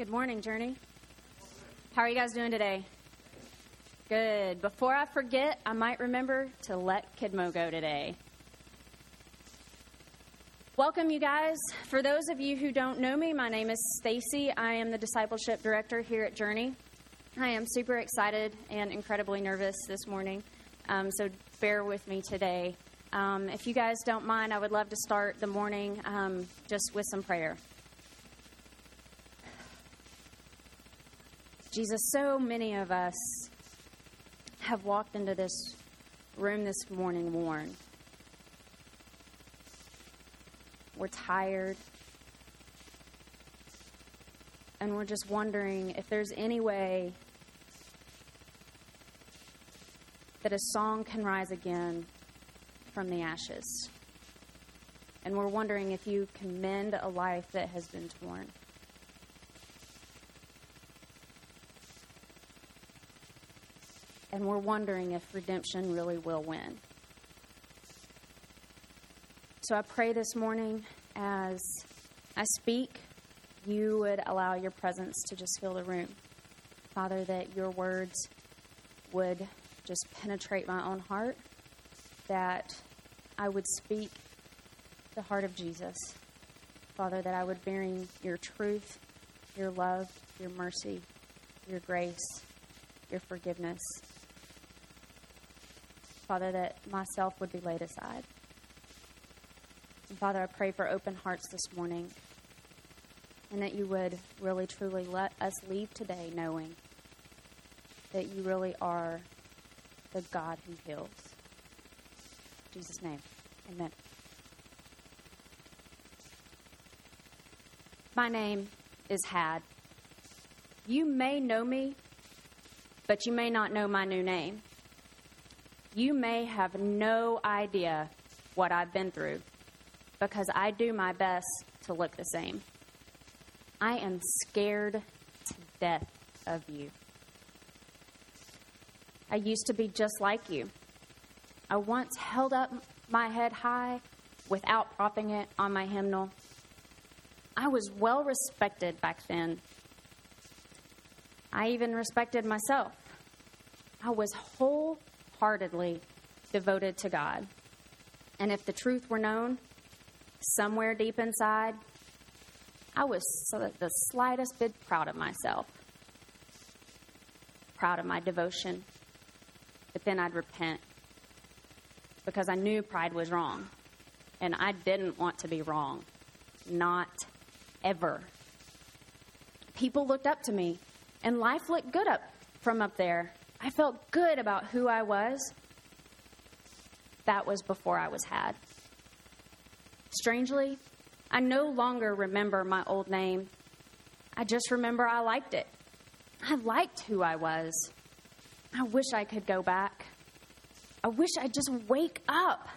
Good morning, Journey. How are you guys doing today? Good. Before I forget, I might remember to let Kidmo go today. Welcome, you guys. For those of you who don't know me, my name is Stacy. I am the discipleship director here at Journey. I am super excited and incredibly nervous this morning, um, so bear with me today. Um, if you guys don't mind, I would love to start the morning um, just with some prayer. Jesus, so many of us have walked into this room this morning worn. We're tired. And we're just wondering if there's any way that a song can rise again from the ashes. And we're wondering if you can mend a life that has been torn. And we're wondering if redemption really will win. So I pray this morning as I speak, you would allow your presence to just fill the room. Father, that your words would just penetrate my own heart, that I would speak the heart of Jesus. Father, that I would bring your truth, your love, your mercy, your grace, your forgiveness Father, that myself would be laid aside. And Father, I pray for open hearts this morning and that you would really truly let us leave today knowing that you really are the God who heals. In Jesus' name, amen. My name is Had. You may know me, but you may not know my new name you may have no idea what I've been through because I do my best to look the same. I am scared to death of you. I used to be just like you. I once held up my head high without propping it on my hymnal. I was well respected back then. I even respected myself. I was whole wholeheartedly devoted to God. And if the truth were known, somewhere deep inside, I was the slightest bit proud of myself, proud of my devotion. But then I'd repent because I knew pride was wrong. And I didn't want to be wrong. Not ever. People looked up to me, and life looked good up from up there. I felt good about who I was. That was before I was had. Strangely, I no longer remember my old name. I just remember I liked it. I liked who I was. I wish I could go back. I wish I'd just wake up.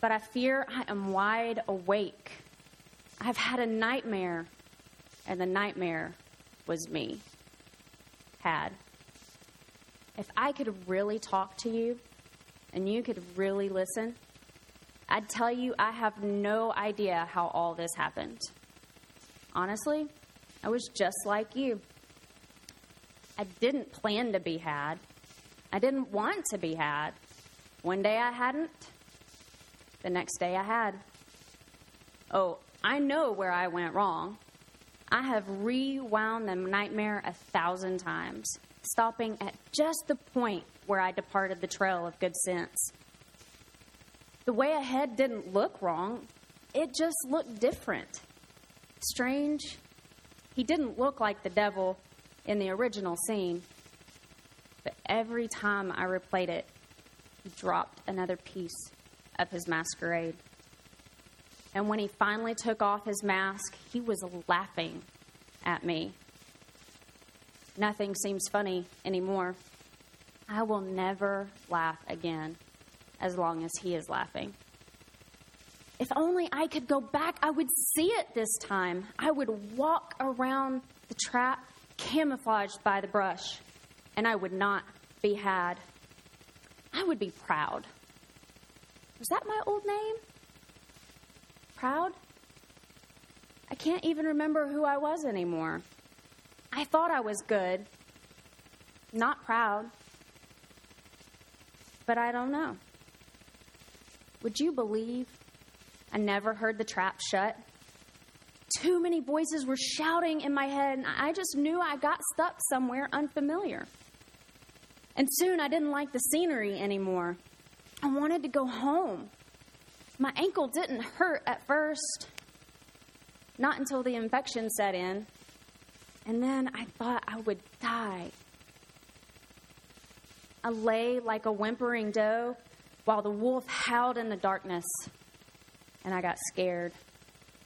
But I fear I am wide awake. I've had a nightmare, and the nightmare was me. Had if I could really talk to you and you could really listen, I'd tell you I have no idea how all this happened. Honestly, I was just like you. I didn't plan to be had. I didn't want to be had. One day I hadn't, the next day I had. Oh, I know where I went wrong. I have rewound the nightmare a thousand times stopping at just the point where I departed the trail of good sense. The way ahead didn't look wrong, it just looked different. Strange, he didn't look like the devil in the original scene, but every time I replayed it, he dropped another piece of his masquerade. And when he finally took off his mask, he was laughing at me nothing seems funny anymore. I will never laugh again as long as he is laughing. If only I could go back, I would see it this time. I would walk around the trap camouflaged by the brush, and I would not be had. I would be proud. Was that my old name? Proud? I can't even remember who I was anymore. I thought I was good, not proud, but I don't know. Would you believe I never heard the trap shut? Too many voices were shouting in my head, and I just knew I got stuck somewhere unfamiliar. And soon I didn't like the scenery anymore. I wanted to go home. My ankle didn't hurt at first, not until the infection set in. And then I thought I would die. I lay like a whimpering doe while the wolf howled in the darkness, and I got scared.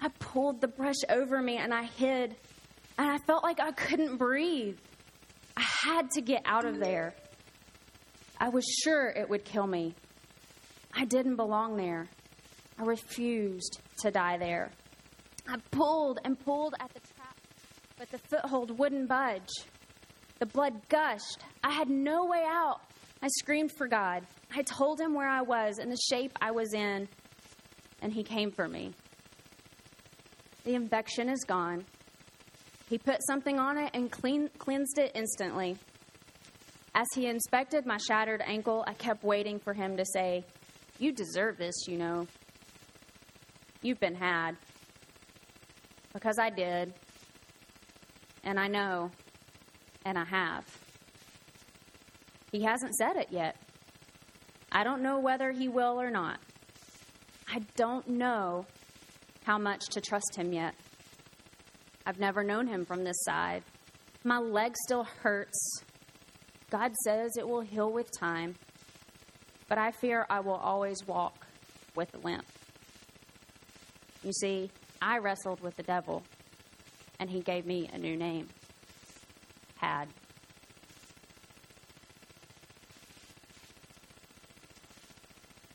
I pulled the brush over me and I hid, and I felt like I couldn't breathe. I had to get out of there. I was sure it would kill me. I didn't belong there. I refused to die there. I pulled and pulled at the but the foothold wouldn't budge. The blood gushed. I had no way out. I screamed for God. I told him where I was and the shape I was in, and he came for me. The infection is gone. He put something on it and clean, cleansed it instantly. As he inspected my shattered ankle, I kept waiting for him to say, You deserve this, you know. You've been had. Because I did. And I know. And I have. He hasn't said it yet. I don't know whether he will or not. I don't know how much to trust him yet. I've never known him from this side. My leg still hurts. God says it will heal with time, but I fear I will always walk with a limp. You see, I wrestled with the devil, and he gave me a new name Had.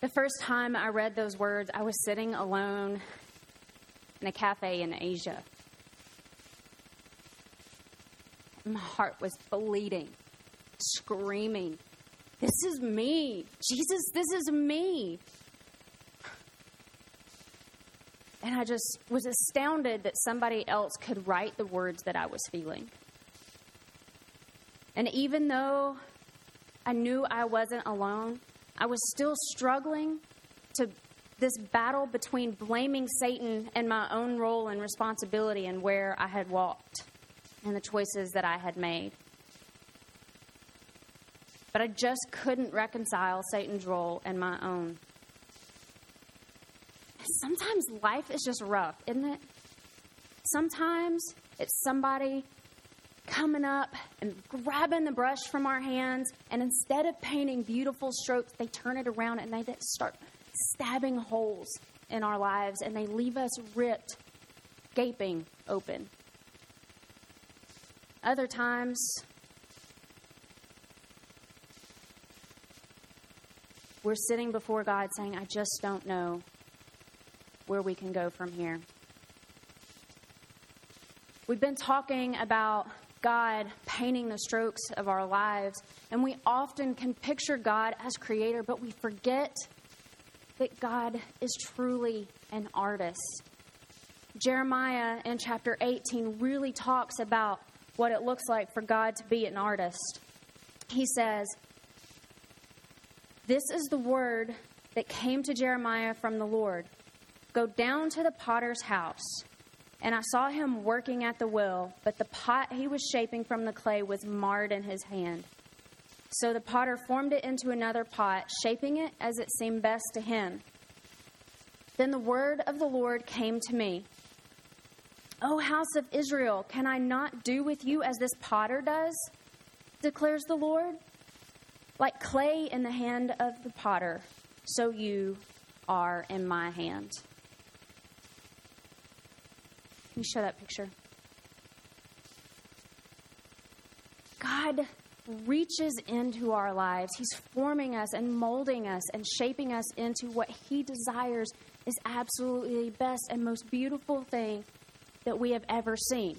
The first time I read those words, I was sitting alone in a cafe in Asia. My heart was bleeding, screaming, This is me. Jesus, this is me. And I just was astounded that somebody else could write the words that I was feeling. And even though I knew I wasn't alone, I was still struggling to this battle between blaming Satan and my own role and responsibility and where I had walked and the choices that I had made. But I just couldn't reconcile Satan's role and my own. Sometimes life is just rough, isn't it? Sometimes it's somebody coming up and grabbing the brush from our hands, and instead of painting beautiful strokes, they turn it around and they start stabbing holes in our lives and they leave us ripped, gaping open. Other times, we're sitting before God saying, I just don't know where we can go from here. We've been talking about God painting the strokes of our lives, and we often can picture God as creator, but we forget that God is truly an artist. Jeremiah in chapter 18 really talks about what it looks like for God to be an artist. He says, This is the word that came to Jeremiah from the Lord Go down to the potter's house and I saw him working at the wheel, but the pot he was shaping from the clay was marred in his hand. So the potter formed it into another pot, shaping it as it seemed best to him. Then the word of the Lord came to me O house of Israel, can I not do with you as this potter does? declares the Lord. Like clay in the hand of the potter, so you are in my hand. Can you show that picture? God reaches into our lives. He's forming us and molding us and shaping us into what He desires is absolutely the best and most beautiful thing that we have ever seen.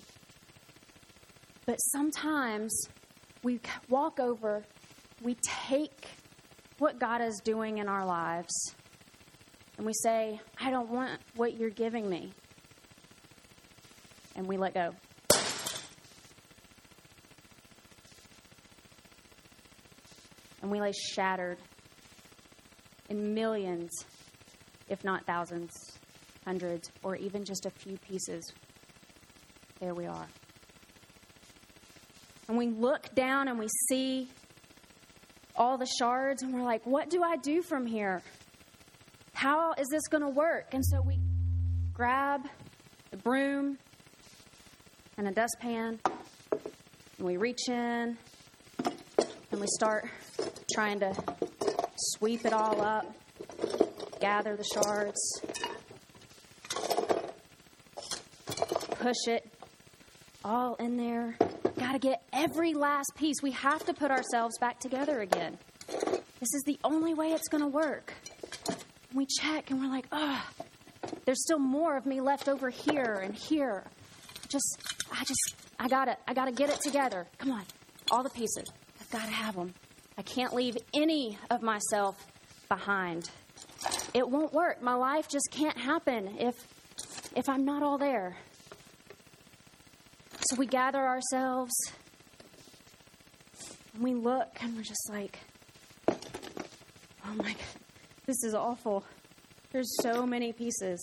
But sometimes we walk over, we take what God is doing in our lives, and we say, I don't want what you're giving me and we let go. And we lay shattered in millions, if not thousands, hundreds, or even just a few pieces. There we are. And we look down and we see all the shards, and we're like, what do I do from here? How is this going to work? And so we grab the broom and a dustpan, and we reach in and we start trying to sweep it all up, gather the shards, push it all in there. Got to get every last piece. We have to put ourselves back together again. This is the only way it's going to work. We check and we're like, oh, there's still more of me left over here and here. Just, I just, I gotta, I gotta get it together. Come on, all the pieces. I've got to have them. I can't leave any of myself behind. It won't work. My life just can't happen if, if I'm not all there. So we gather ourselves and we look and we're just like, oh my God, this is awful. There's so many pieces.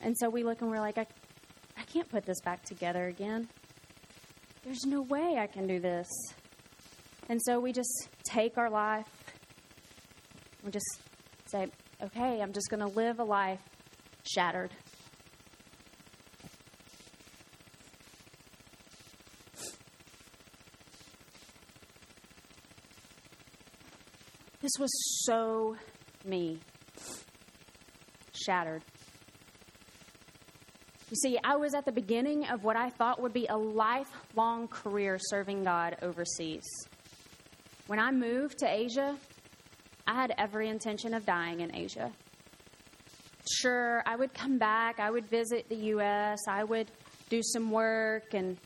And so we look and we're like, I can't put this back together again. There's no way I can do this. And so we just take our life, we just say, okay, I'm just going to live a life shattered. This was so me. Shattered. You see, I was at the beginning of what I thought would be a lifelong career serving God overseas. When I moved to Asia, I had every intention of dying in Asia. Sure, I would come back, I would visit the U.S., I would do some work and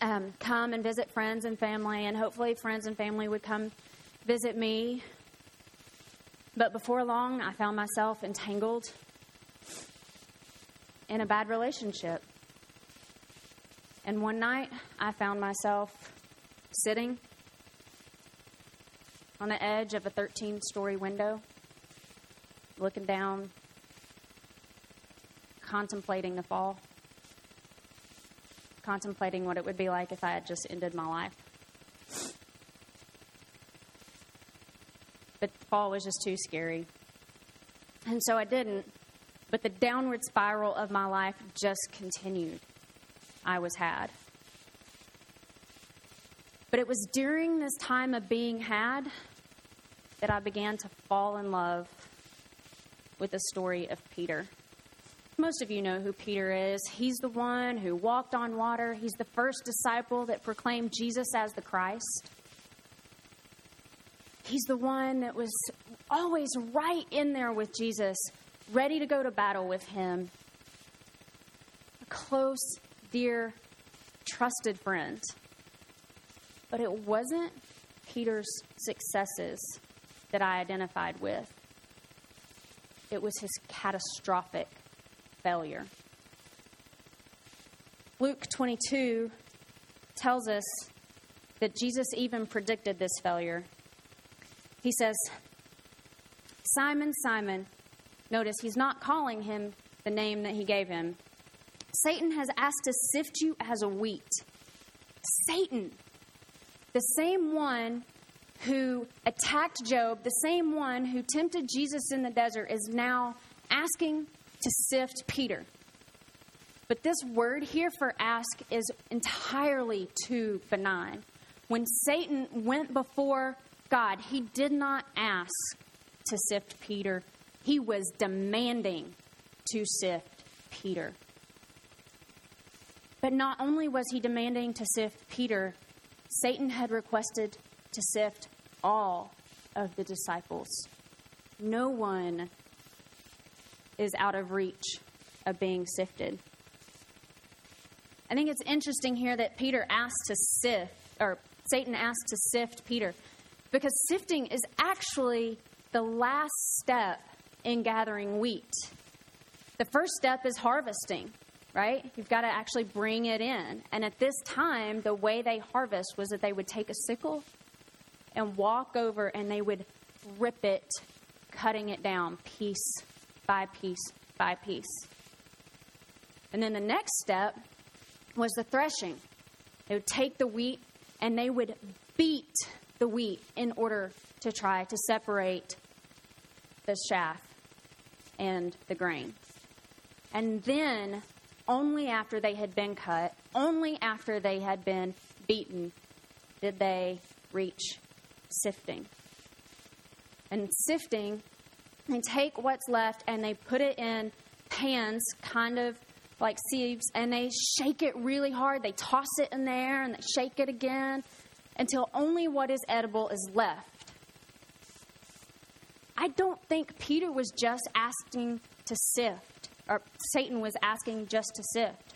um, come and visit friends and family, and hopefully, friends and family would come visit me. But before long, I found myself entangled in a bad relationship. And one night, I found myself sitting on the edge of a 13 story window, looking down, contemplating the fall, contemplating what it would be like if I had just ended my life. But fall was just too scary. And so I didn't. But the downward spiral of my life just continued. I was had. But it was during this time of being had that I began to fall in love with the story of Peter. Most of you know who Peter is. He's the one who walked on water, he's the first disciple that proclaimed Jesus as the Christ. He's the one that was always right in there with Jesus, ready to go to battle with him. A close, dear, trusted friend. But it wasn't Peter's successes that I identified with, it was his catastrophic failure. Luke 22 tells us that Jesus even predicted this failure. He says, Simon, Simon, notice he's not calling him the name that he gave him. Satan has asked to sift you as a wheat. Satan, the same one who attacked Job, the same one who tempted Jesus in the desert, is now asking to sift Peter. But this word here for ask is entirely too benign. When Satan went before God, he did not ask to sift Peter, he was demanding to sift Peter. But not only was he demanding to sift Peter, Satan had requested to sift all of the disciples. No one is out of reach of being sifted. I think it's interesting here that Peter asked to sift, or Satan asked to sift Peter, because sifting is actually the last step in gathering wheat. The first step is harvesting, right? You've got to actually bring it in. And at this time, the way they harvest was that they would take a sickle and walk over and they would rip it, cutting it down piece by piece by piece. And then the next step was the threshing. They would take the wheat and they would beat the wheat in order to try to separate the chaff and the grain. And then, only after they had been cut, only after they had been beaten, did they reach sifting. And sifting, they take what's left and they put it in pans, kind of like sieves, and they shake it really hard. They toss it in there and they shake it again until only what is edible is left. I don't think Peter was just asking to sift, or Satan was asking just to sift.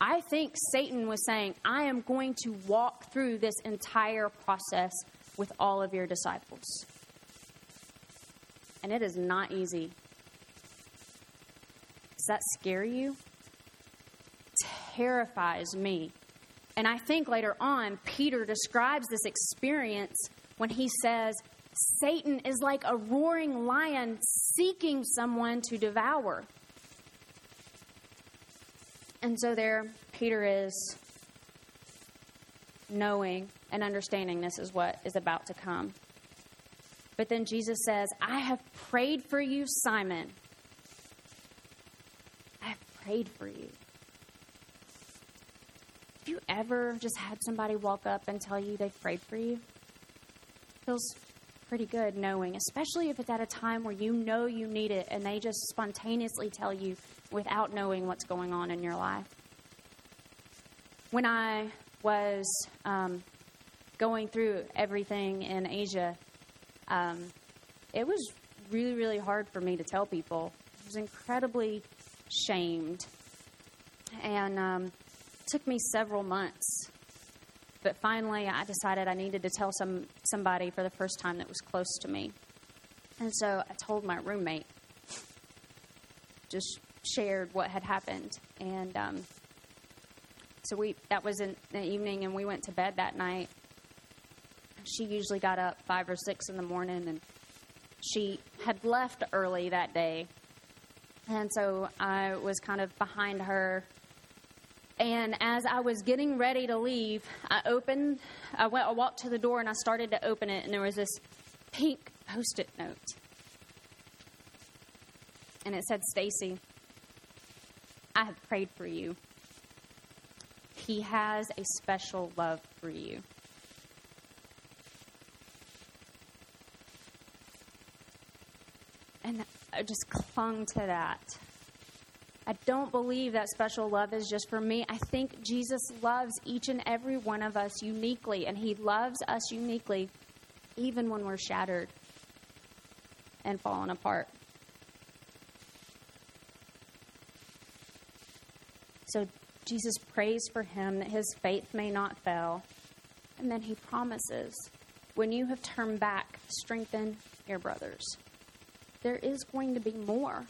I think Satan was saying, I am going to walk through this entire process with all of your disciples. And it is not easy. Does that scare you? Terrifies me. And I think later on, Peter describes this experience when he says, Satan is like a roaring lion seeking someone to devour. And so there, Peter is knowing and understanding this is what is about to come. But then Jesus says, I have prayed for you, Simon. I have prayed for you. Have you ever just had somebody walk up and tell you they prayed for you? Feels pretty good knowing, especially if it's at a time where you know you need it and they just spontaneously tell you without knowing what's going on in your life. When I was um, going through everything in Asia, um, it was really, really hard for me to tell people. I was incredibly shamed. And um, took me several months but finally, I decided I needed to tell some somebody for the first time that was close to me. And so I told my roommate, just shared what had happened. And um, so we that was in the evening, and we went to bed that night. She usually got up five or six in the morning, and she had left early that day. And so I was kind of behind her and as I was getting ready to leave, I opened, I, went, I walked to the door and I started to open it, and there was this pink post it note. And it said, Stacy, I have prayed for you. He has a special love for you. And I just clung to that. I don't believe that special love is just for me. I think Jesus loves each and every one of us uniquely, and He loves us uniquely even when we're shattered and falling apart. So Jesus prays for him that his faith may not fail. And then he promises, when you have turned back, strengthen your brothers. There is going to be more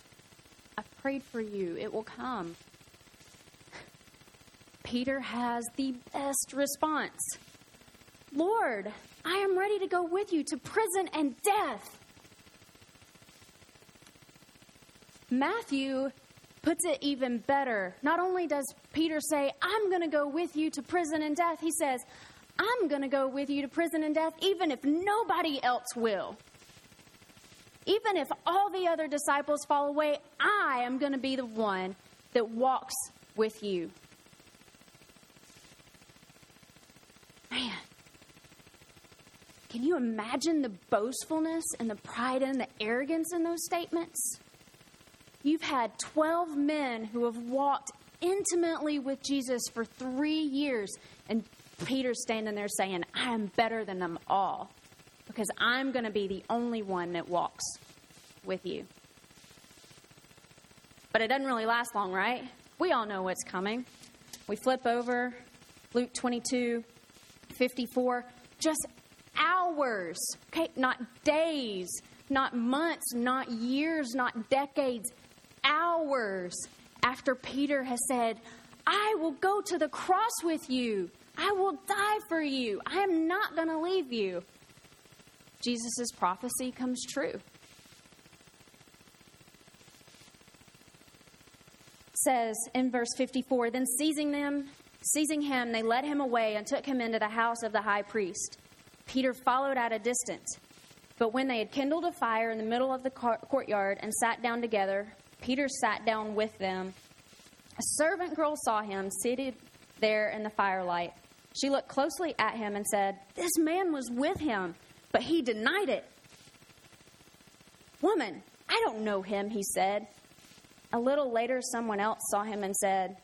prayed for you. It will come. Peter has the best response Lord, I am ready to go with you to prison and death. Matthew puts it even better. Not only does Peter say, I'm going to go with you to prison and death, he says, I'm going to go with you to prison and death even if nobody else will. Even if all the other disciples fall away, I am going to be the one that walks with you. Man, can you imagine the boastfulness and the pride and the arrogance in those statements? You've had 12 men who have walked intimately with Jesus for three years, and Peter's standing there saying, I am better than them all because I'm going to be the only one that walks with you. But it doesn't really last long, right? We all know what's coming. We flip over Luke 22, 54, just hours, okay? Not days, not months, not years, not decades, hours after Peter has said, I will go to the cross with you. I will die for you. I am not going to leave you. Jesus' prophecy comes true. says in verse 54 Then seizing them, seizing him, they led him away and took him into the house of the high priest. Peter followed at a distance. But when they had kindled a fire in the middle of the courtyard and sat down together, Peter sat down with them. A servant girl saw him seated there in the firelight. She looked closely at him and said, This man was with him, but he denied it. Woman, I don't know him, he said. A little later, someone else saw him and said,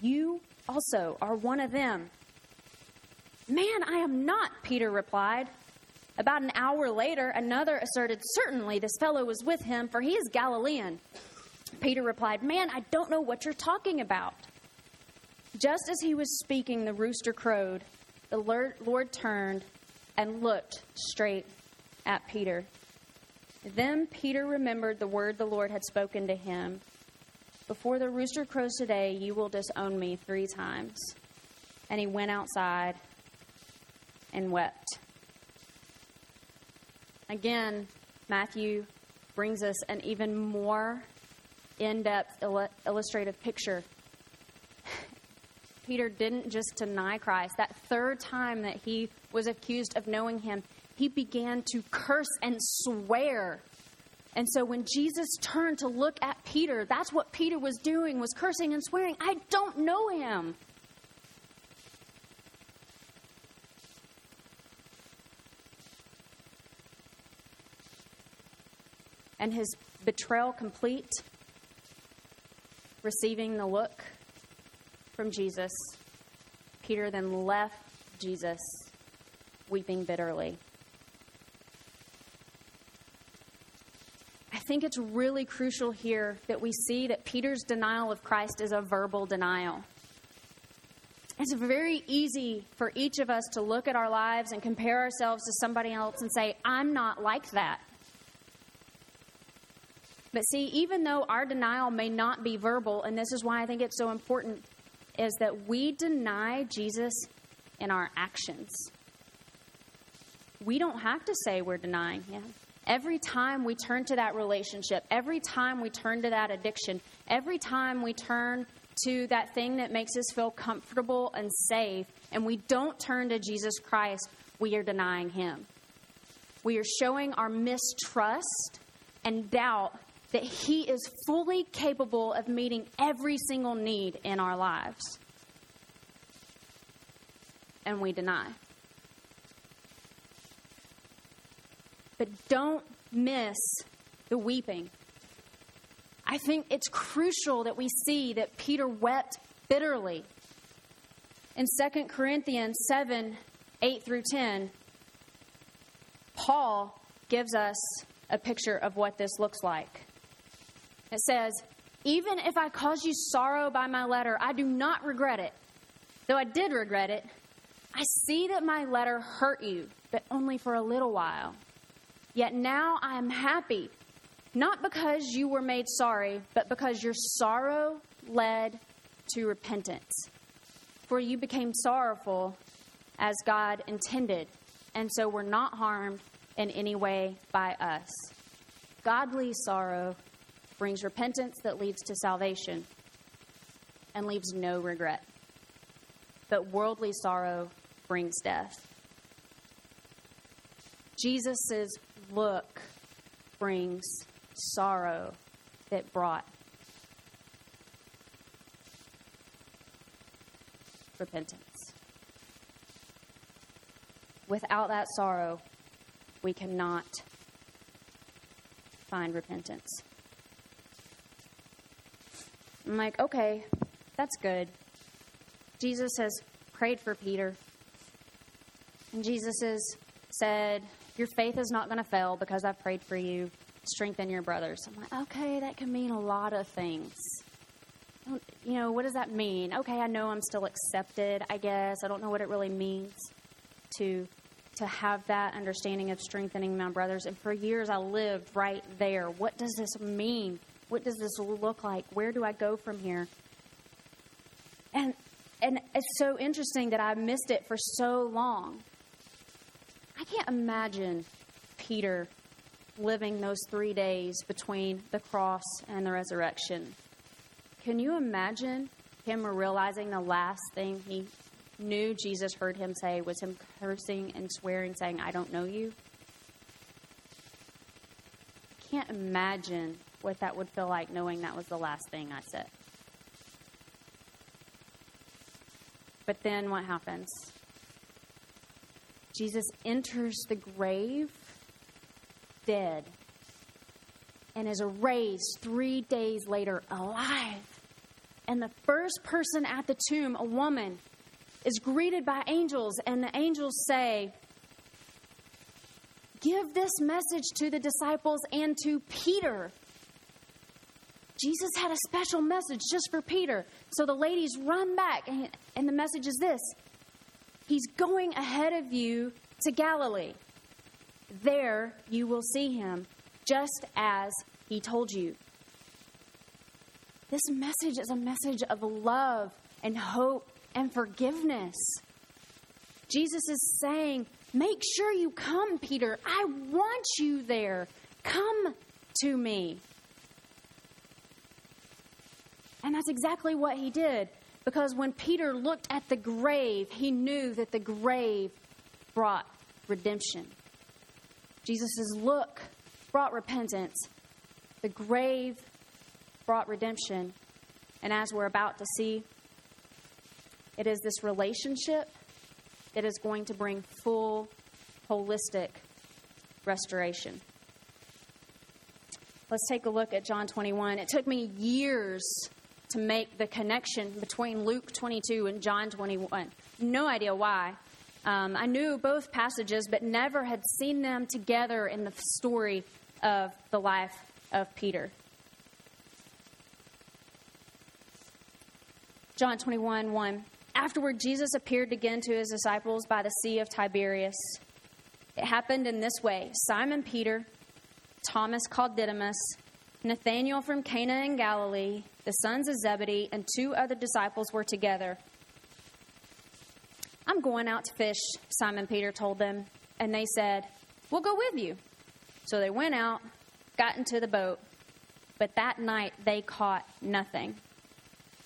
You also are one of them. Man, I am not, Peter replied. About an hour later, another asserted, Certainly this fellow was with him, for he is Galilean. Peter replied, Man, I don't know what you're talking about. Just as he was speaking, the rooster crowed. The Lord turned and looked straight at Peter. Then Peter remembered the word the Lord had spoken to him Before the rooster crows today, you will disown me three times. And he went outside and wept. Again, Matthew brings us an even more in depth illustrative picture. Peter didn't just deny Christ. That third time that he was accused of knowing him, he began to curse and swear. And so when Jesus turned to look at Peter, that's what Peter was doing, was cursing and swearing. I don't know him. and his betrayal complete, receiving the look from Jesus, Peter then left Jesus weeping bitterly. I think it's really crucial here that we see that Peter's denial of Christ is a verbal denial. It's very easy for each of us to look at our lives and compare ourselves to somebody else and say, I'm not like that. But see, even though our denial may not be verbal, and this is why I think it's so important, is that we deny Jesus in our actions. We don't have to say we're denying him. Every time we turn to that relationship, every time we turn to that addiction, every time we turn to that thing that makes us feel comfortable and safe, and we don't turn to Jesus Christ, we are denying him. We are showing our mistrust and doubt that He is fully capable of meeting every single need in our lives. And we deny. But don't miss the weeping. I think it's crucial that we see that Peter wept bitterly. In 2 Corinthians 7 8 through 10, Paul gives us a picture of what this looks like. It says, Even if I cause you sorrow by my letter, I do not regret it. Though I did regret it, I see that my letter hurt you, but only for a little while. Yet now I am happy, not because you were made sorry, but because your sorrow led to repentance. For you became sorrowful as God intended, and so were not harmed in any way by us. Godly sorrow brings repentance that leads to salvation and leaves no regret. But worldly sorrow brings death. Jesus' look brings sorrow that brought repentance. Without that sorrow, we cannot find repentance. I'm like, okay, that's good. Jesus has prayed for Peter. And Jesus has said, Your faith is not going to fail because I've prayed for you. Strengthen your brothers. I'm like, okay, that can mean a lot of things. You know, what does that mean? Okay, I know I'm still accepted, I guess. I don't know what it really means to to have that understanding of strengthening my brothers. And for years I lived right there. What does this mean? What does this look like? Where do I go from here? And and it's so interesting that I missed it for so long. I can't imagine Peter living those three days between the cross and the resurrection. Can you imagine him realizing the last thing he knew Jesus heard him say was him cursing and swearing, saying, I don't know you? Can't imagine what that would feel like knowing that was the last thing I said. But then what happens? Jesus enters the grave dead and is raised three days later alive. And the first person at the tomb, a woman, is greeted by angels, and the angels say, Give this message to the disciples and to Peter. Jesus had a special message just for Peter. So the ladies run back, and, and the message is this He's going ahead of you to Galilee. There you will see him, just as he told you. This message is a message of love and hope and forgiveness. Jesus is saying, Make sure you come, Peter. I want you there. Come to me. And that's exactly what he did. Because when Peter looked at the grave, he knew that the grave brought redemption. Jesus' look brought repentance. The grave brought redemption. And as we're about to see, it is this relationship that is going to bring full, holistic restoration. Let's take a look at John 21. It took me years to make the connection between Luke 22 and John 21. No idea why. Um, I knew both passages, but never had seen them together in the story of the life of Peter. John 21 1. Afterward, Jesus appeared again to his disciples by the Sea of Tiberias. It happened in this way Simon Peter, Thomas called Didymus, Nathanael from Cana in Galilee, the sons of Zebedee, and two other disciples were together. I'm going out to fish, Simon Peter told them. And they said, We'll go with you. So they went out, got into the boat, but that night they caught nothing.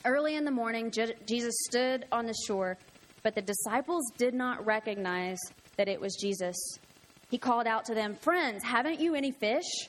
Early in the morning, Jesus stood on the shore, but the disciples did not recognize that it was Jesus. He called out to them, Friends, haven't you any fish?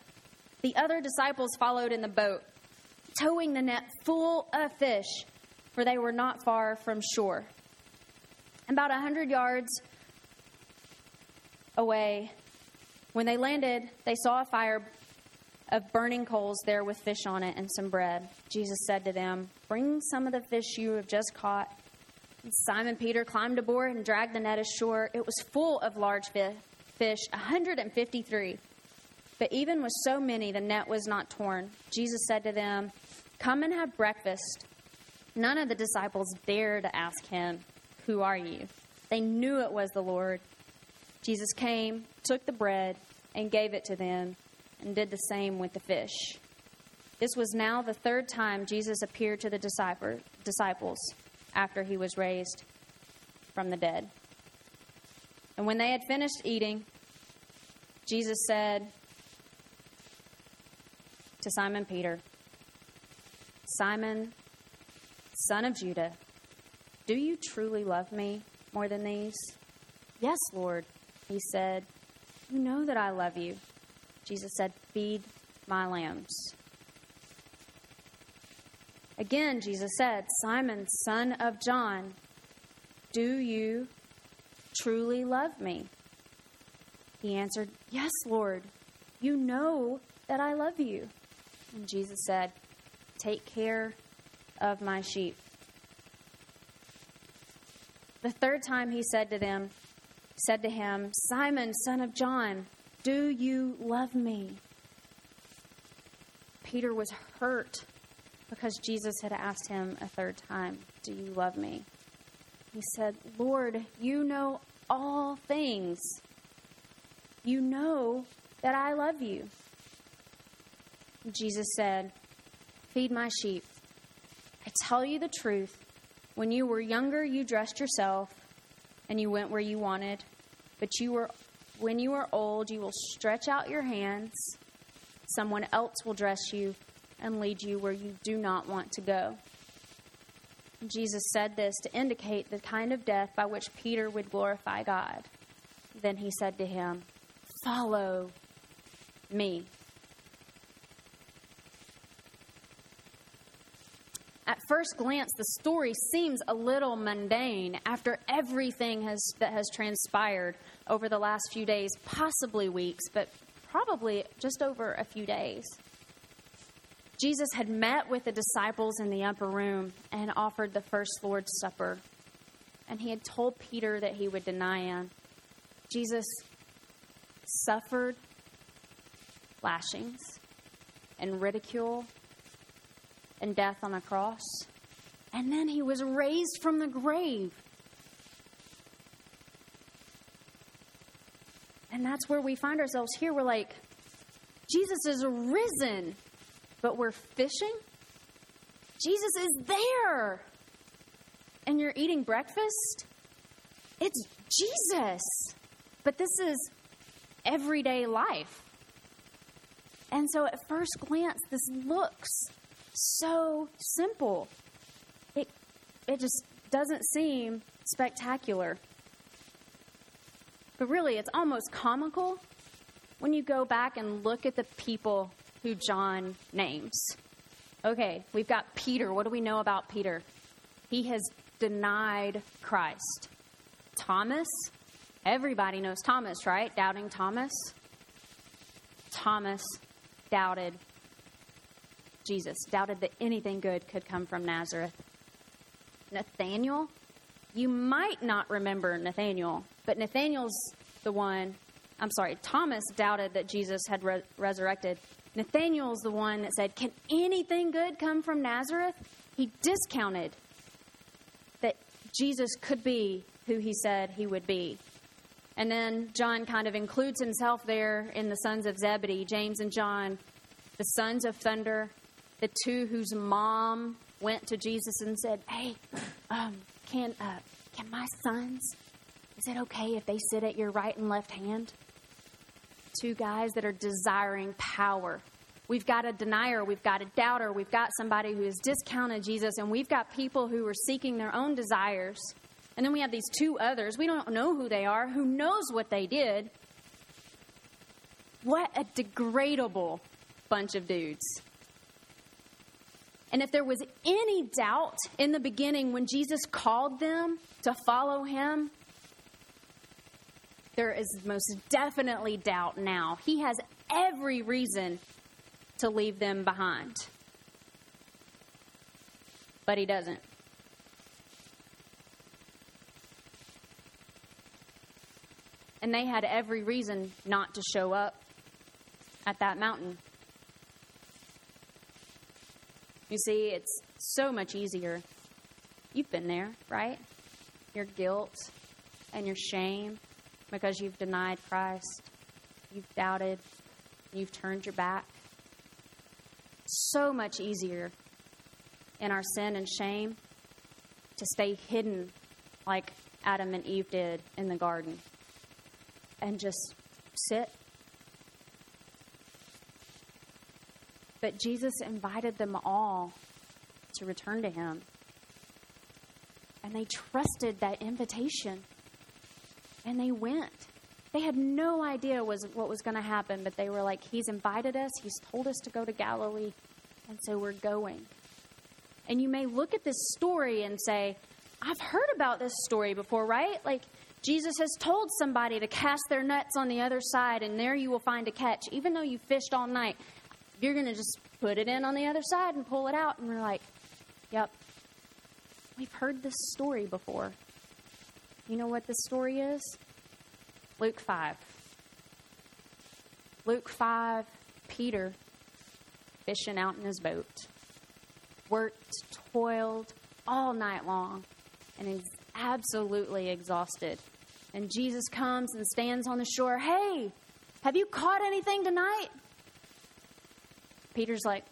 The other disciples followed in the boat, towing the net full of fish, for they were not far from shore. About a hundred yards away, when they landed, they saw a fire of burning coals there with fish on it and some bread. Jesus said to them, Bring some of the fish you have just caught. Simon Peter climbed aboard and dragged the net ashore. It was full of large fish, 153. But even with so many, the net was not torn. Jesus said to them, Come and have breakfast. None of the disciples dared to ask him, who are you? They knew it was the Lord. Jesus came, took the bread, and gave it to them, and did the same with the fish. This was now the third time Jesus appeared to the disciples after he was raised from the dead. And when they had finished eating, Jesus said to Simon Peter, Simon, son of Judah, do you truly love me more than these? Yes, Lord, he said. You know that I love you. Jesus said, Feed my lambs. Again, Jesus said, Simon, son of John, do you truly love me? He answered, Yes, Lord, you know that I love you. And Jesus said, Take care of my sheep. The third time he said to them, said to him, Simon, son of John, do you love me? Peter was hurt because Jesus had asked him a third time, Do you love me? He said, Lord, you know all things. You know that I love you. Jesus said, Feed my sheep. I tell you the truth. When you were younger, you dressed yourself and you went where you wanted. But you were, when you are old, you will stretch out your hands. Someone else will dress you and lead you where you do not want to go. Jesus said this to indicate the kind of death by which Peter would glorify God. Then he said to him, Follow me. At first glance, the story seems a little mundane after everything has, that has transpired over the last few days, possibly weeks, but probably just over a few days. Jesus had met with the disciples in the upper room and offered the first Lord's Supper. And he had told Peter that he would deny him. Jesus suffered lashings and ridicule and death on a cross. And then he was raised from the grave. And that's where we find ourselves here. We're like, Jesus is risen but we're fishing? Jesus is there. And you're eating breakfast? It's Jesus. But this is everyday life. And so at first glance, this looks so simple. It, it just doesn't seem spectacular. But really, it's almost comical when you go back and look at the people who John names. Okay, we've got Peter. What do we know about Peter? He has denied Christ. Thomas, everybody knows Thomas, right? Doubting Thomas. Thomas doubted Jesus, doubted that anything good could come from Nazareth. Nathaniel, you might not remember Nathaniel, but Nathaniel's the one, I'm sorry, Thomas doubted that Jesus had re- resurrected. Nathaniel's the one that said, Can anything good come from Nazareth? He discounted that Jesus could be who he said he would be. And then John kind of includes himself there in the sons of Zebedee, James and John, the sons of thunder, the two whose mom went to Jesus and said, Hey, um, can, uh, can my sons, is it okay if they sit at your right and left hand? two guys that are desiring power. We've got a denier, we've got a doubter, we've got somebody who has discounted Jesus, and we've got people who are seeking their own desires. And then we have these two others. We don't know who they are. Who knows what they did? What a degradable bunch of dudes. And if there was any doubt in the beginning when Jesus called them to follow him, there is most definitely doubt now. He has every reason to leave them behind. But he doesn't. And they had every reason not to show up at that mountain. You see, it's so much easier. You've been there, right? Your guilt and your shame because you've denied Christ, you've doubted, you've turned your back. So much easier in our sin and shame to stay hidden like Adam and Eve did in the garden and just sit. But Jesus invited them all to return to Him. And they trusted that invitation. And they went. They had no idea was what was going to happen, but they were like, He's invited us. He's told us to go to Galilee, and so we're going. And you may look at this story and say, I've heard about this story before, right? Like, Jesus has told somebody to cast their nets on the other side, and there you will find a catch. Even though you fished all night, you're going to just put it in on the other side and pull it out. And we're like, yep, we've heard this story before. You know what this story is? Luke 5. Luke 5, Peter fishing out in his boat. Worked, toiled all night long, and is absolutely exhausted. And Jesus comes and stands on the shore. Hey, have you caught anything tonight? Peter's like,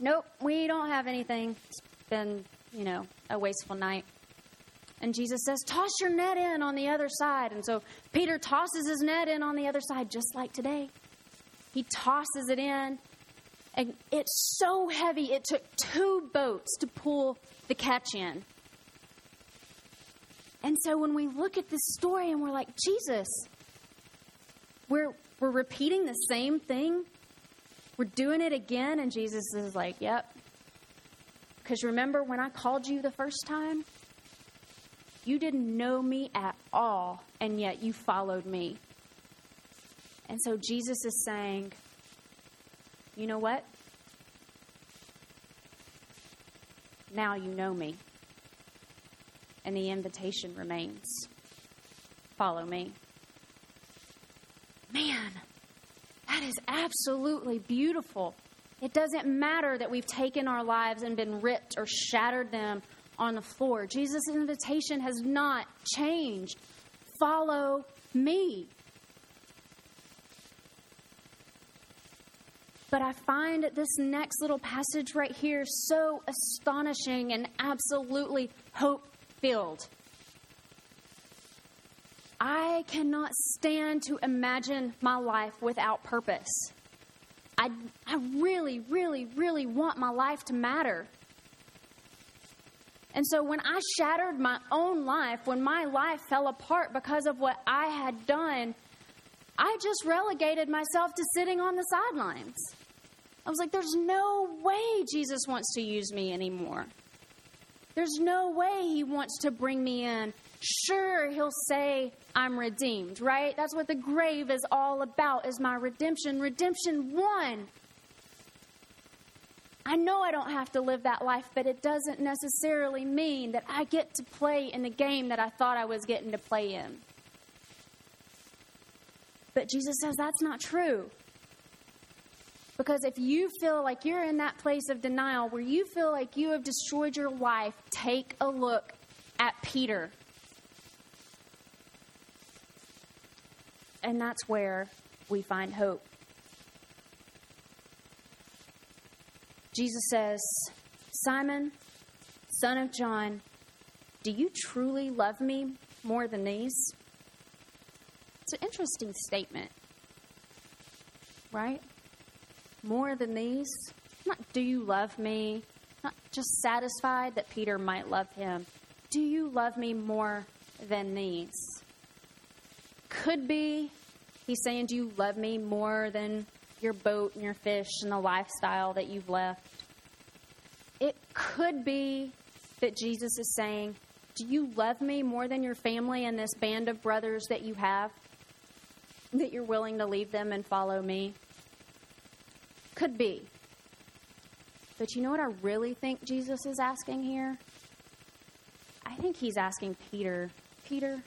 Nope, we don't have anything. It's been, you know, a wasteful night. And Jesus says, Toss your net in on the other side. And so Peter tosses his net in on the other side, just like today. He tosses it in, and it's so heavy, it took two boats to pull the catch in. And so when we look at this story and we're like, Jesus, we're, we're repeating the same thing, we're doing it again, and Jesus is like, Yep. Because remember when I called you the first time? You didn't know me at all, and yet you followed me. And so Jesus is saying, You know what? Now you know me. And the invitation remains follow me. Man, that is absolutely beautiful. It doesn't matter that we've taken our lives and been ripped or shattered them on the floor. Jesus' invitation has not changed. Follow me. But I find this next little passage right here so astonishing and absolutely hope filled. I cannot stand to imagine my life without purpose. I, I really, really, really want my life to matter. And so when I shattered my own life, when my life fell apart because of what I had done, I just relegated myself to sitting on the sidelines. I was like, there's no way Jesus wants to use me anymore. There's no way he wants to bring me in. Sure, he'll say, I'm redeemed, right? That's what the grave is all about, is my redemption. Redemption won. I know I don't have to live that life, but it doesn't necessarily mean that I get to play in the game that I thought I was getting to play in. But Jesus says that's not true. Because if you feel like you're in that place of denial where you feel like you have destroyed your life, take a look at Peter. And that's where we find hope. Jesus says, Simon, son of John, do you truly love me more than these? It's an interesting statement, right? More than these? Not do you love me? Not just satisfied that Peter might love him. Do you love me more than these? Could be he's saying, Do you love me more than your boat and your fish and the lifestyle that you've left. It could be that Jesus is saying, Do you love me more than your family and this band of brothers that you have? That you're willing to leave them and follow me? Could be. But you know what I really think Jesus is asking here? I think he's asking Peter, Peter,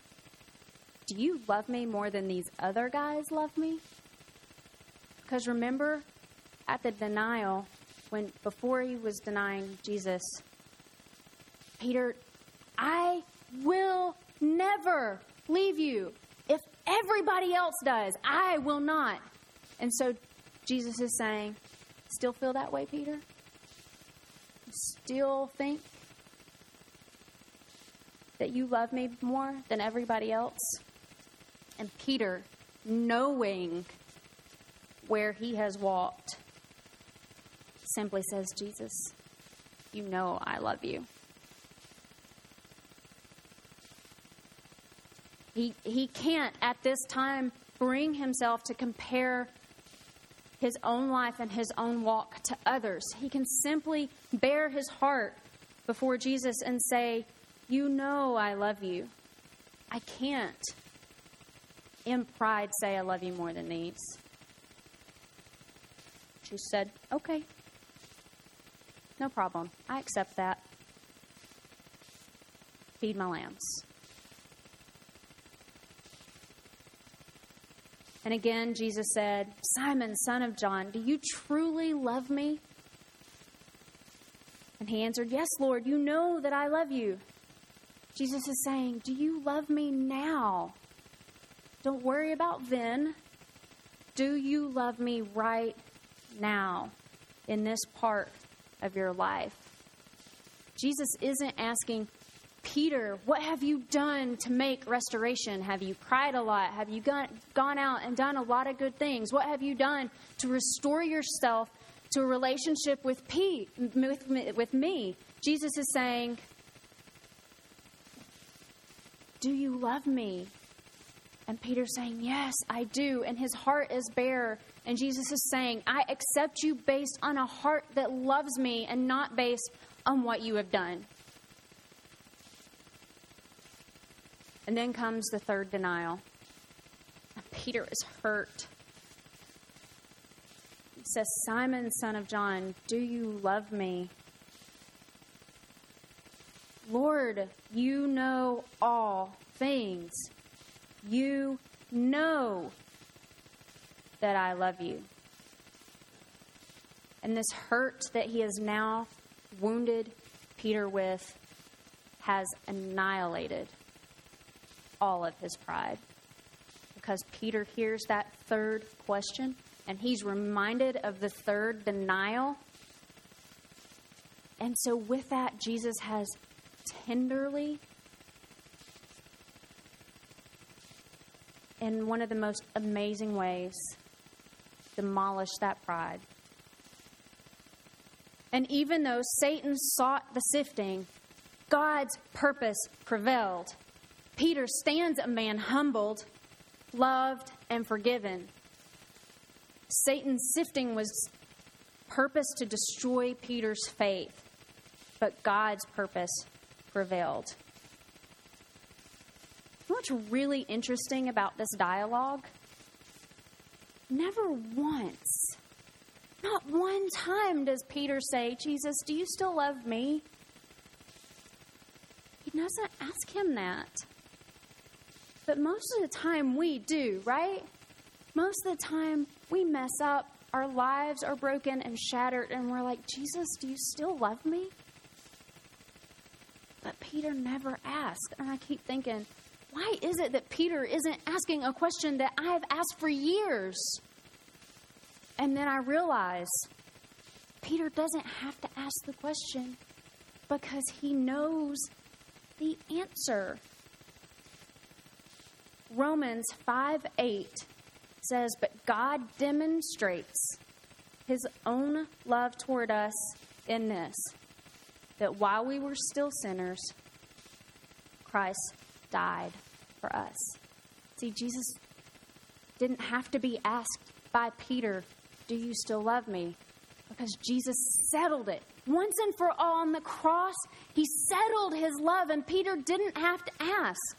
do you love me more than these other guys love me? Because remember at the denial, when before he was denying Jesus, Peter, I will never leave you. If everybody else does, I will not. And so Jesus is saying, Still feel that way, Peter? Still think that you love me more than everybody else? And Peter, knowing where he has walked simply says, Jesus, you know I love you. He, he can't at this time bring himself to compare his own life and his own walk to others. He can simply bare his heart before Jesus and say, You know I love you. I can't, in pride, say I love you more than these. She said, Okay, no problem. I accept that. Feed my lambs. And again, Jesus said, Simon, son of John, do you truly love me? And he answered, Yes, Lord, you know that I love you. Jesus is saying, Do you love me now? Don't worry about then. Do you love me right now in this part of your life? Jesus isn't asking, Peter, what have you done to make restoration? Have you cried a lot? Have you gone, out and done a lot of good things? What have you done to restore yourself to a relationship with, Pete, with, with me? Jesus is saying, Do you love me? And Peter's saying, Yes, I do. And his heart is bare. And Jesus is saying, I accept you based on a heart that loves me and not based on what you have done. And then comes the third denial. Peter is hurt. He says, Simon, son of John, do you love me? Lord, you know all things. You know that I love you. And this hurt that he has now wounded Peter with has annihilated all of his pride. Because Peter hears that third question and he's reminded of the third denial. And so, with that, Jesus has tenderly, in one of the most amazing ways, demolished that pride. And even though Satan sought the sifting, God's purpose prevailed. Peter stands a man humbled, loved, and forgiven. Satan's sifting was purpose to destroy Peter's faith, but God's purpose prevailed. What's really interesting about this dialogue? Never once, not one time does Peter say, Jesus, do you still love me? He doesn't ask him that. But most of the time we do, right? Most of the time we mess up, our lives are broken and shattered, and we're like, Jesus, do you still love me? But Peter never asked. And I keep thinking, why is it that Peter isn't asking a question that I've asked for years? And then I realize Peter doesn't have to ask the question because he knows the answer. Romans 5 8 says, But God demonstrates his own love toward us in this, that while we were still sinners, Christ died for us. See, Jesus didn't have to be asked by Peter, Do you still love me? Because Jesus settled it. Once and for all on the cross, he settled his love, and Peter didn't have to ask.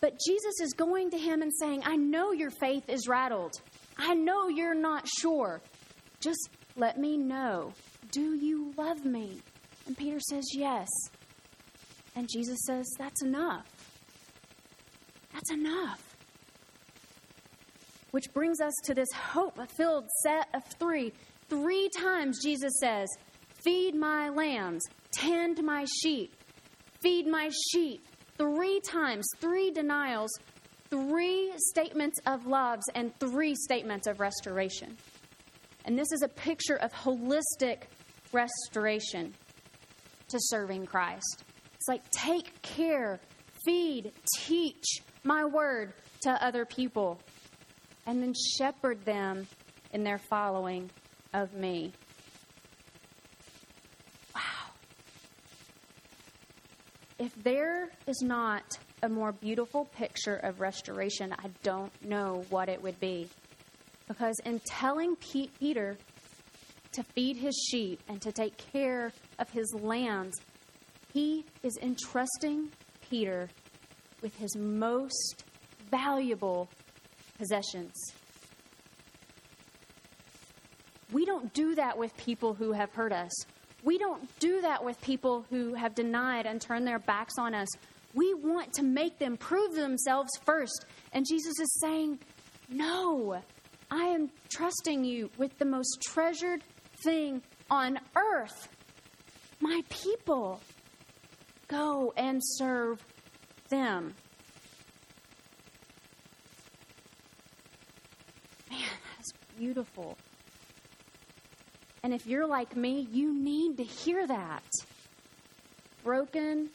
But Jesus is going to him and saying, I know your faith is rattled. I know you're not sure. Just let me know. Do you love me? And Peter says, Yes. And Jesus says, That's enough. That's enough. Which brings us to this hope filled set of three. Three times Jesus says, Feed my lambs, tend my sheep, feed my sheep, three times, three denials, three statements of loves, and three statements of restoration. And this is a picture of holistic restoration to serving Christ. It's like take care, feed, teach my word to other people, and then shepherd them in their following of me. Wow. If there is not a more beautiful picture of restoration, I don't know what it would be. Because in telling Peter to feed his sheep and to take care of his lambs, he is entrusting Peter with his most valuable possessions. We don't do that with people who have hurt us. We don't do that with people who have denied and turned their backs on us. We want to make them prove themselves first. And Jesus is saying, No, I am trusting you with the most treasured thing on earth my people. Go and serve them. Man, that's beautiful. And if you're like me, you need to hear that. Broken,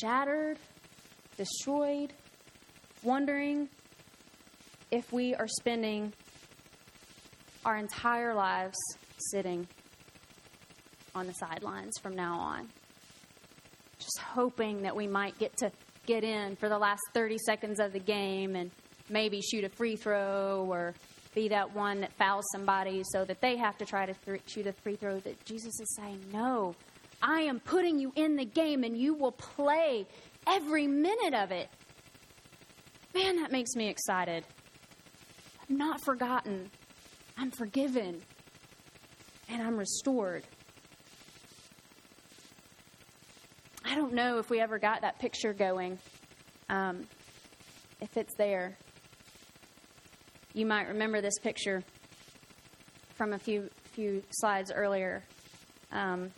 shattered, destroyed, wondering if we are spending our entire lives sitting on the sidelines from now on. Just hoping that we might get to get in for the last 30 seconds of the game and maybe shoot a free throw or be that one that fouls somebody so that they have to try to th- shoot a free throw. That Jesus is saying, No, I am putting you in the game and you will play every minute of it. Man, that makes me excited. I'm not forgotten, I'm forgiven, and I'm restored. I don't know if we ever got that picture going. Um, if it's there, you might remember this picture from a few few slides earlier. Um,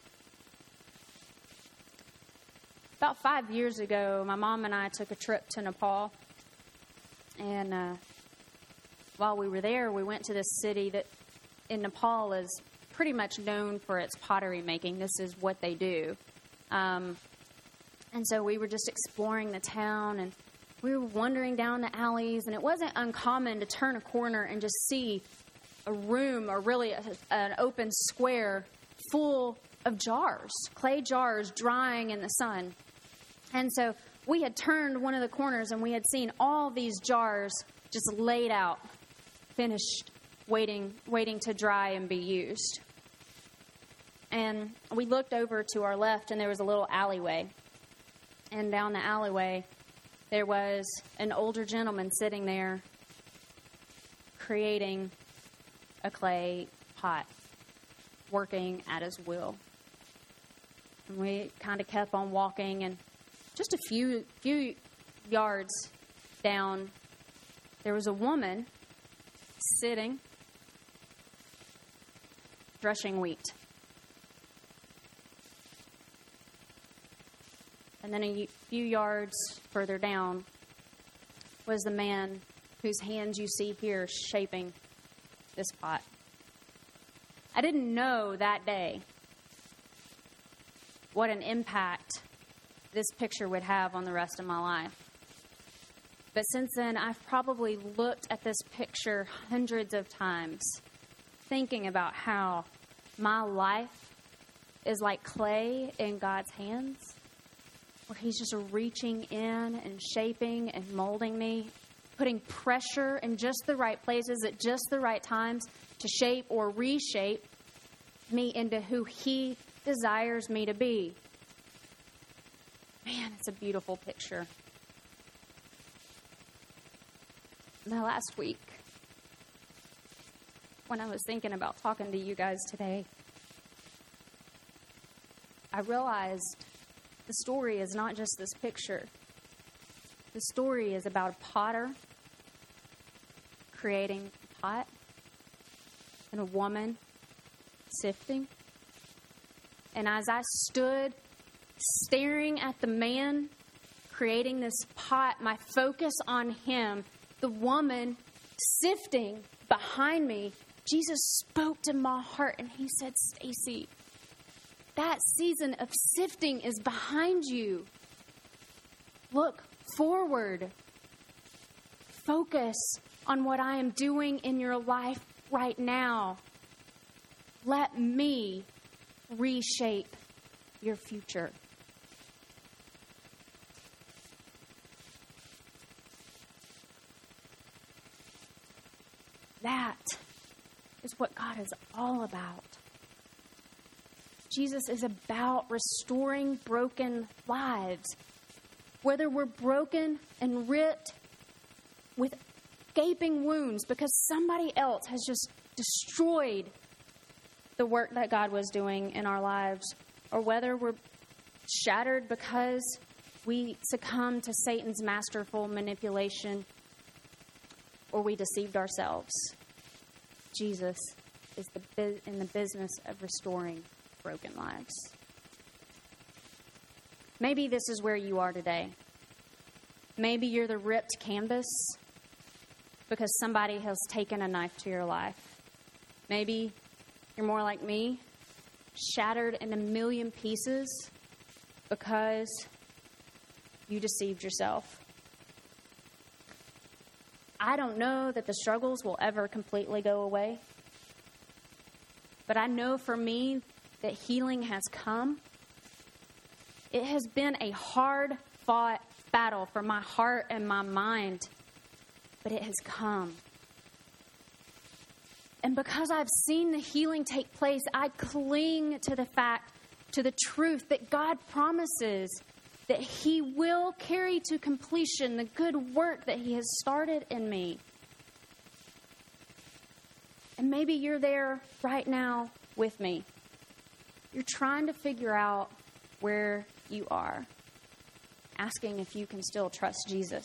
about five years ago, my mom and I took a trip to Nepal, and uh, while we were there, we went to this city that in Nepal is pretty much known for its pottery making. This is what they do. Um, and so we were just exploring the town and we were wandering down the alleys, and it wasn't uncommon to turn a corner and just see a room or really a, an open square full of jars, clay jars drying in the sun. And so we had turned one of the corners and we had seen all these jars just laid out, finished, waiting, waiting to dry and be used. And we looked over to our left, and there was a little alleyway and down the alleyway, there was an older gentleman sitting there creating a clay pot, working at his will. And we kind of kept on walking, and just a few few yards down, there was a woman sitting, threshing wheat. And then a few yards further down was the man whose hands you see here shaping this pot. I didn't know that day what an impact this picture would have on the rest of my life. But since then, I've probably looked at this picture hundreds of times, thinking about how my life is like clay in God's hands where He's just reaching in and shaping and molding me, putting pressure in just the right places at just the right times to shape or reshape me into who He desires me to be. Man, it's a beautiful picture. Now, last week, when I was thinking about talking to you guys today, I realized the story is not just this picture. The story is about a potter creating a pot and a woman sifting. And as I stood staring at the man creating this pot, my focus on him, the woman sifting behind me, Jesus spoke to my heart and he said, Stacy, that season of sifting is behind you. Look forward. Focus on what I am doing in your life right now. Let me reshape your future. That is what God is all about. Jesus is about restoring broken lives. Whether we're broken and ripped with gaping wounds because somebody else has just destroyed the work that God was doing in our lives, or whether we're shattered because we succumbed to Satan's masterful manipulation or we deceived ourselves. Jesus is the, in the business of restoring broken lives. Maybe this is where you are today. Maybe you're the ripped canvas because somebody has taken a knife to your life. Maybe you're more like me, shattered in a million pieces because you deceived yourself. I don't know that the struggles will ever completely go away, but I know for me that healing has come. It has been a hard fought battle for my heart and my mind, but it has come. And because I've seen the healing take place, I cling to the fact, to the truth that God promises that He will carry to completion the good work that He has started in me. And maybe you're there right now with me. You're trying to figure out where you are, asking if you can still trust Jesus.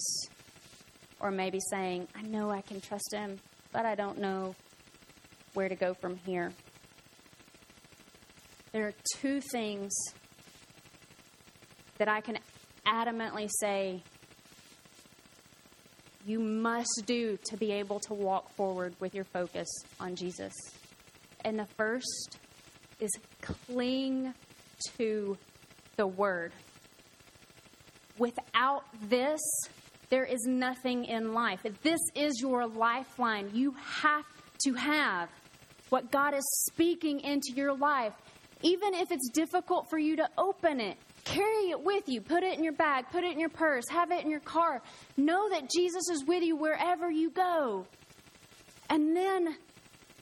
Or maybe saying, I know I can trust Him, but I don't know where to go from here. There are two things that I can adamantly say you must do to be able to walk forward with your focus on Jesus. And the first is cling to the Word. Without this, there is nothing in life. This is your lifeline. You have to have what God is speaking into your life, even if it's difficult for you to open it. Carry it with you. Put it in your bag. Put it in your purse. Have it in your car. Know that Jesus is with you wherever you go. And then,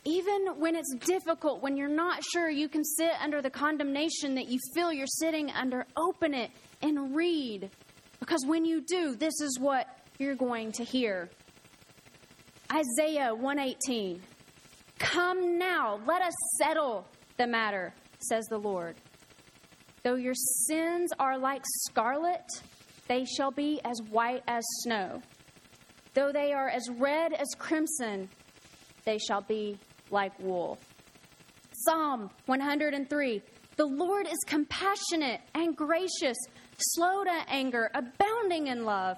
even when it's difficult, when you're not sure you can sit under the condemnation that you feel you're sitting under, open it and read. Because when you do, this is what you're going to hear. Isaiah 118. Come now, let us settle the matter, says the Lord. Though your sins are like scarlet, they shall be as white as snow. Though they are as red as crimson, they shall be like wool. Psalm 103 The Lord is compassionate and gracious, slow to anger, abounding in love.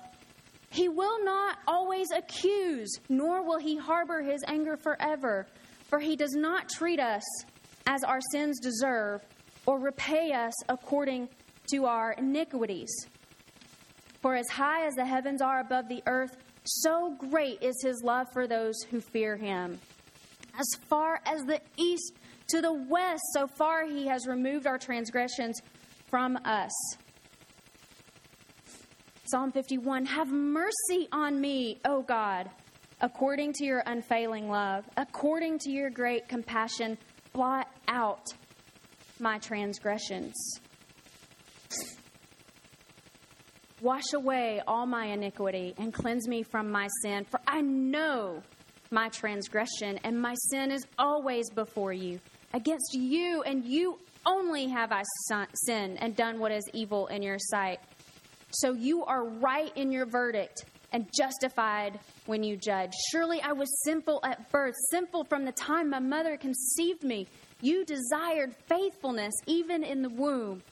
He will not always accuse, nor will he harbor his anger forever, for he does not treat us as our sins deserve or repay us according to our iniquities. For as high as the heavens are above the earth, so great is his love for those who fear him. As far as the east to the west, so far he has removed our transgressions from us. Psalm 51 Have mercy on me, O God, according to your unfailing love, according to your great compassion, blot out my transgressions. Wash away all my iniquity and cleanse me from my sin, for I know my transgression, and my sin is always before you. Against you and you only have I sinned and done what is evil in your sight. So you are right in your verdict and justified when you judge. Surely I was sinful at birth, sinful from the time my mother conceived me. You desired faithfulness even in the womb.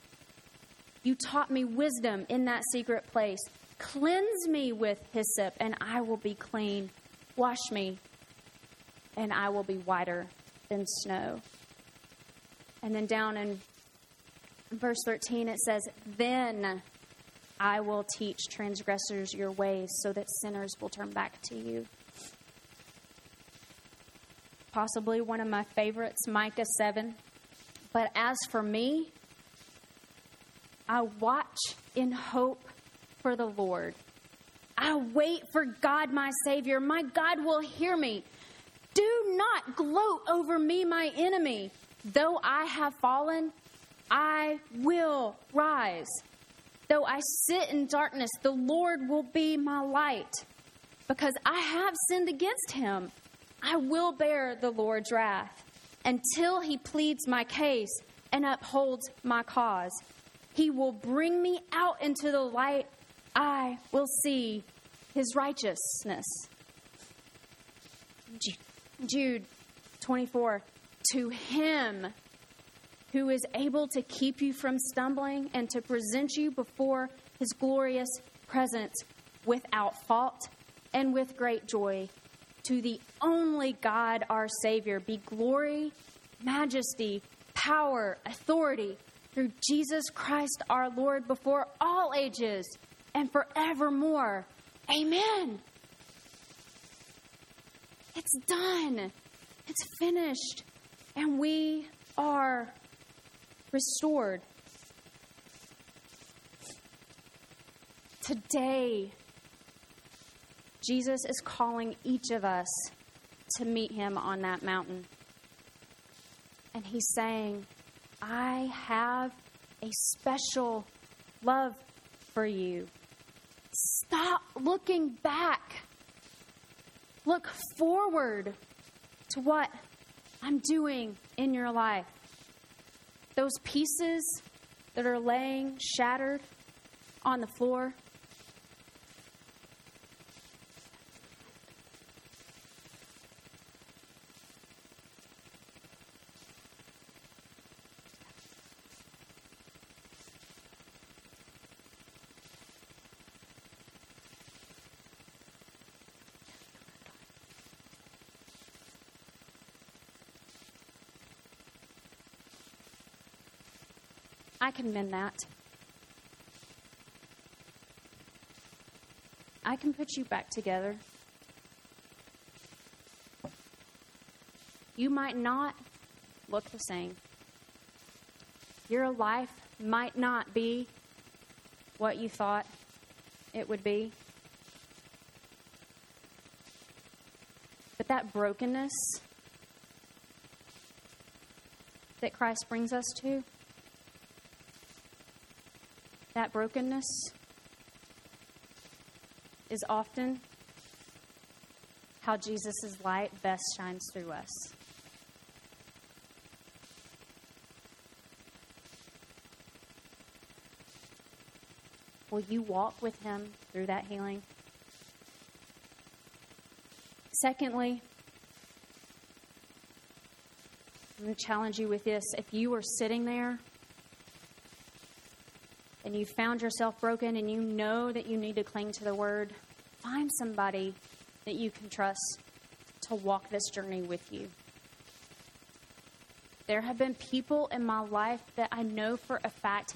You taught me wisdom in that secret place. Cleanse me with hyssop, and I will be clean. Wash me, and I will be whiter than snow. And then down in verse 13, it says, Then I will teach transgressors your ways so that sinners will turn back to you possibly one of my favorites, Micah 7. But as for me, I watch in hope for the Lord. I wait for God, my Savior. My God will hear me. Do not gloat over me, my enemy. Though I have fallen, I will rise. Though I sit in darkness, the Lord will be my light, because I have sinned against him. I will bear the Lord's wrath until he pleads my case and upholds my cause. He will bring me out into the light. I will see his righteousness. Jude 24. To him who is able to keep you from stumbling and to present you before his glorious presence without fault and with great joy. To the only God, our Savior, be glory, majesty, power, authority through Jesus Christ our Lord before all ages and forevermore. Amen. It's done. It's finished. And we are restored. Today, Jesus is calling each of us to meet him on that mountain. And he's saying, I have a special love for you. Stop looking back. Look forward to what I'm doing in your life. Those pieces that are laying shattered on the floor, I can mend that. I can put you back together. You might not look the same. Your life might not be what you thought it would be. But that brokenness that Christ brings us to, that brokenness is often how Jesus' light best shines through us. Will you walk with him through that healing? Secondly, I'm going to challenge you with this. If you are sitting there and you found yourself broken and you know that you need to cling to the word, find somebody that you can trust to walk this journey with you. There have been people in my life that I know for a fact,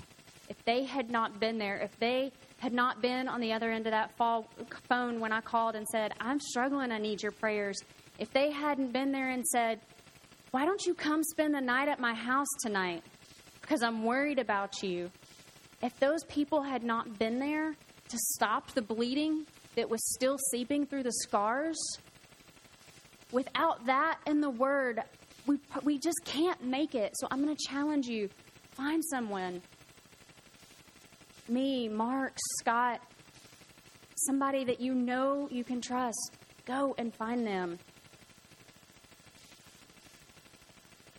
if they had not been there, if they had not been on the other end of that phone when I called and said, I'm struggling, I need your prayers, if they hadn't been there and said, Why don't you come spend the night at my house tonight? Because I'm worried about you if those people had not been there to stop the bleeding that was still seeping through the scars, without that and the Word, we, we just can't make it. So I'm going to challenge you find someone. Me, Mark, Scott, somebody that you know you can trust. Go and find them.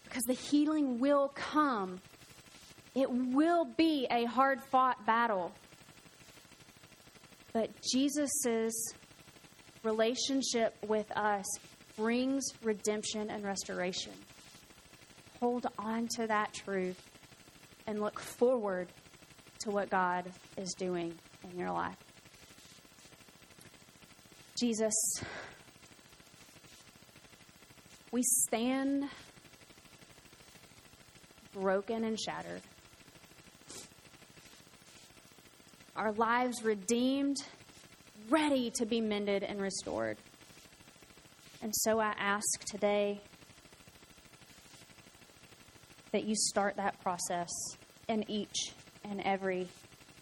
Because the healing will come it will be a hard fought battle. But Jesus' relationship with us brings redemption and restoration. Hold on to that truth and look forward to what God is doing in your life. Jesus, we stand broken and shattered. Our lives redeemed, ready to be mended and restored. And so I ask today that you start that process in each and every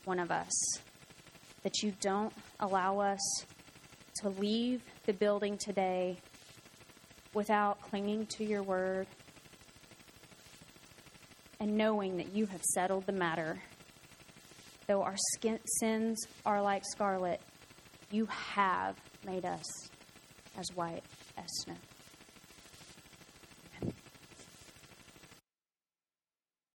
one of us. That you don't allow us to leave the building today without clinging to your word and knowing that you have settled the matter Though our skin, sins are like scarlet, you have made us as white as snow.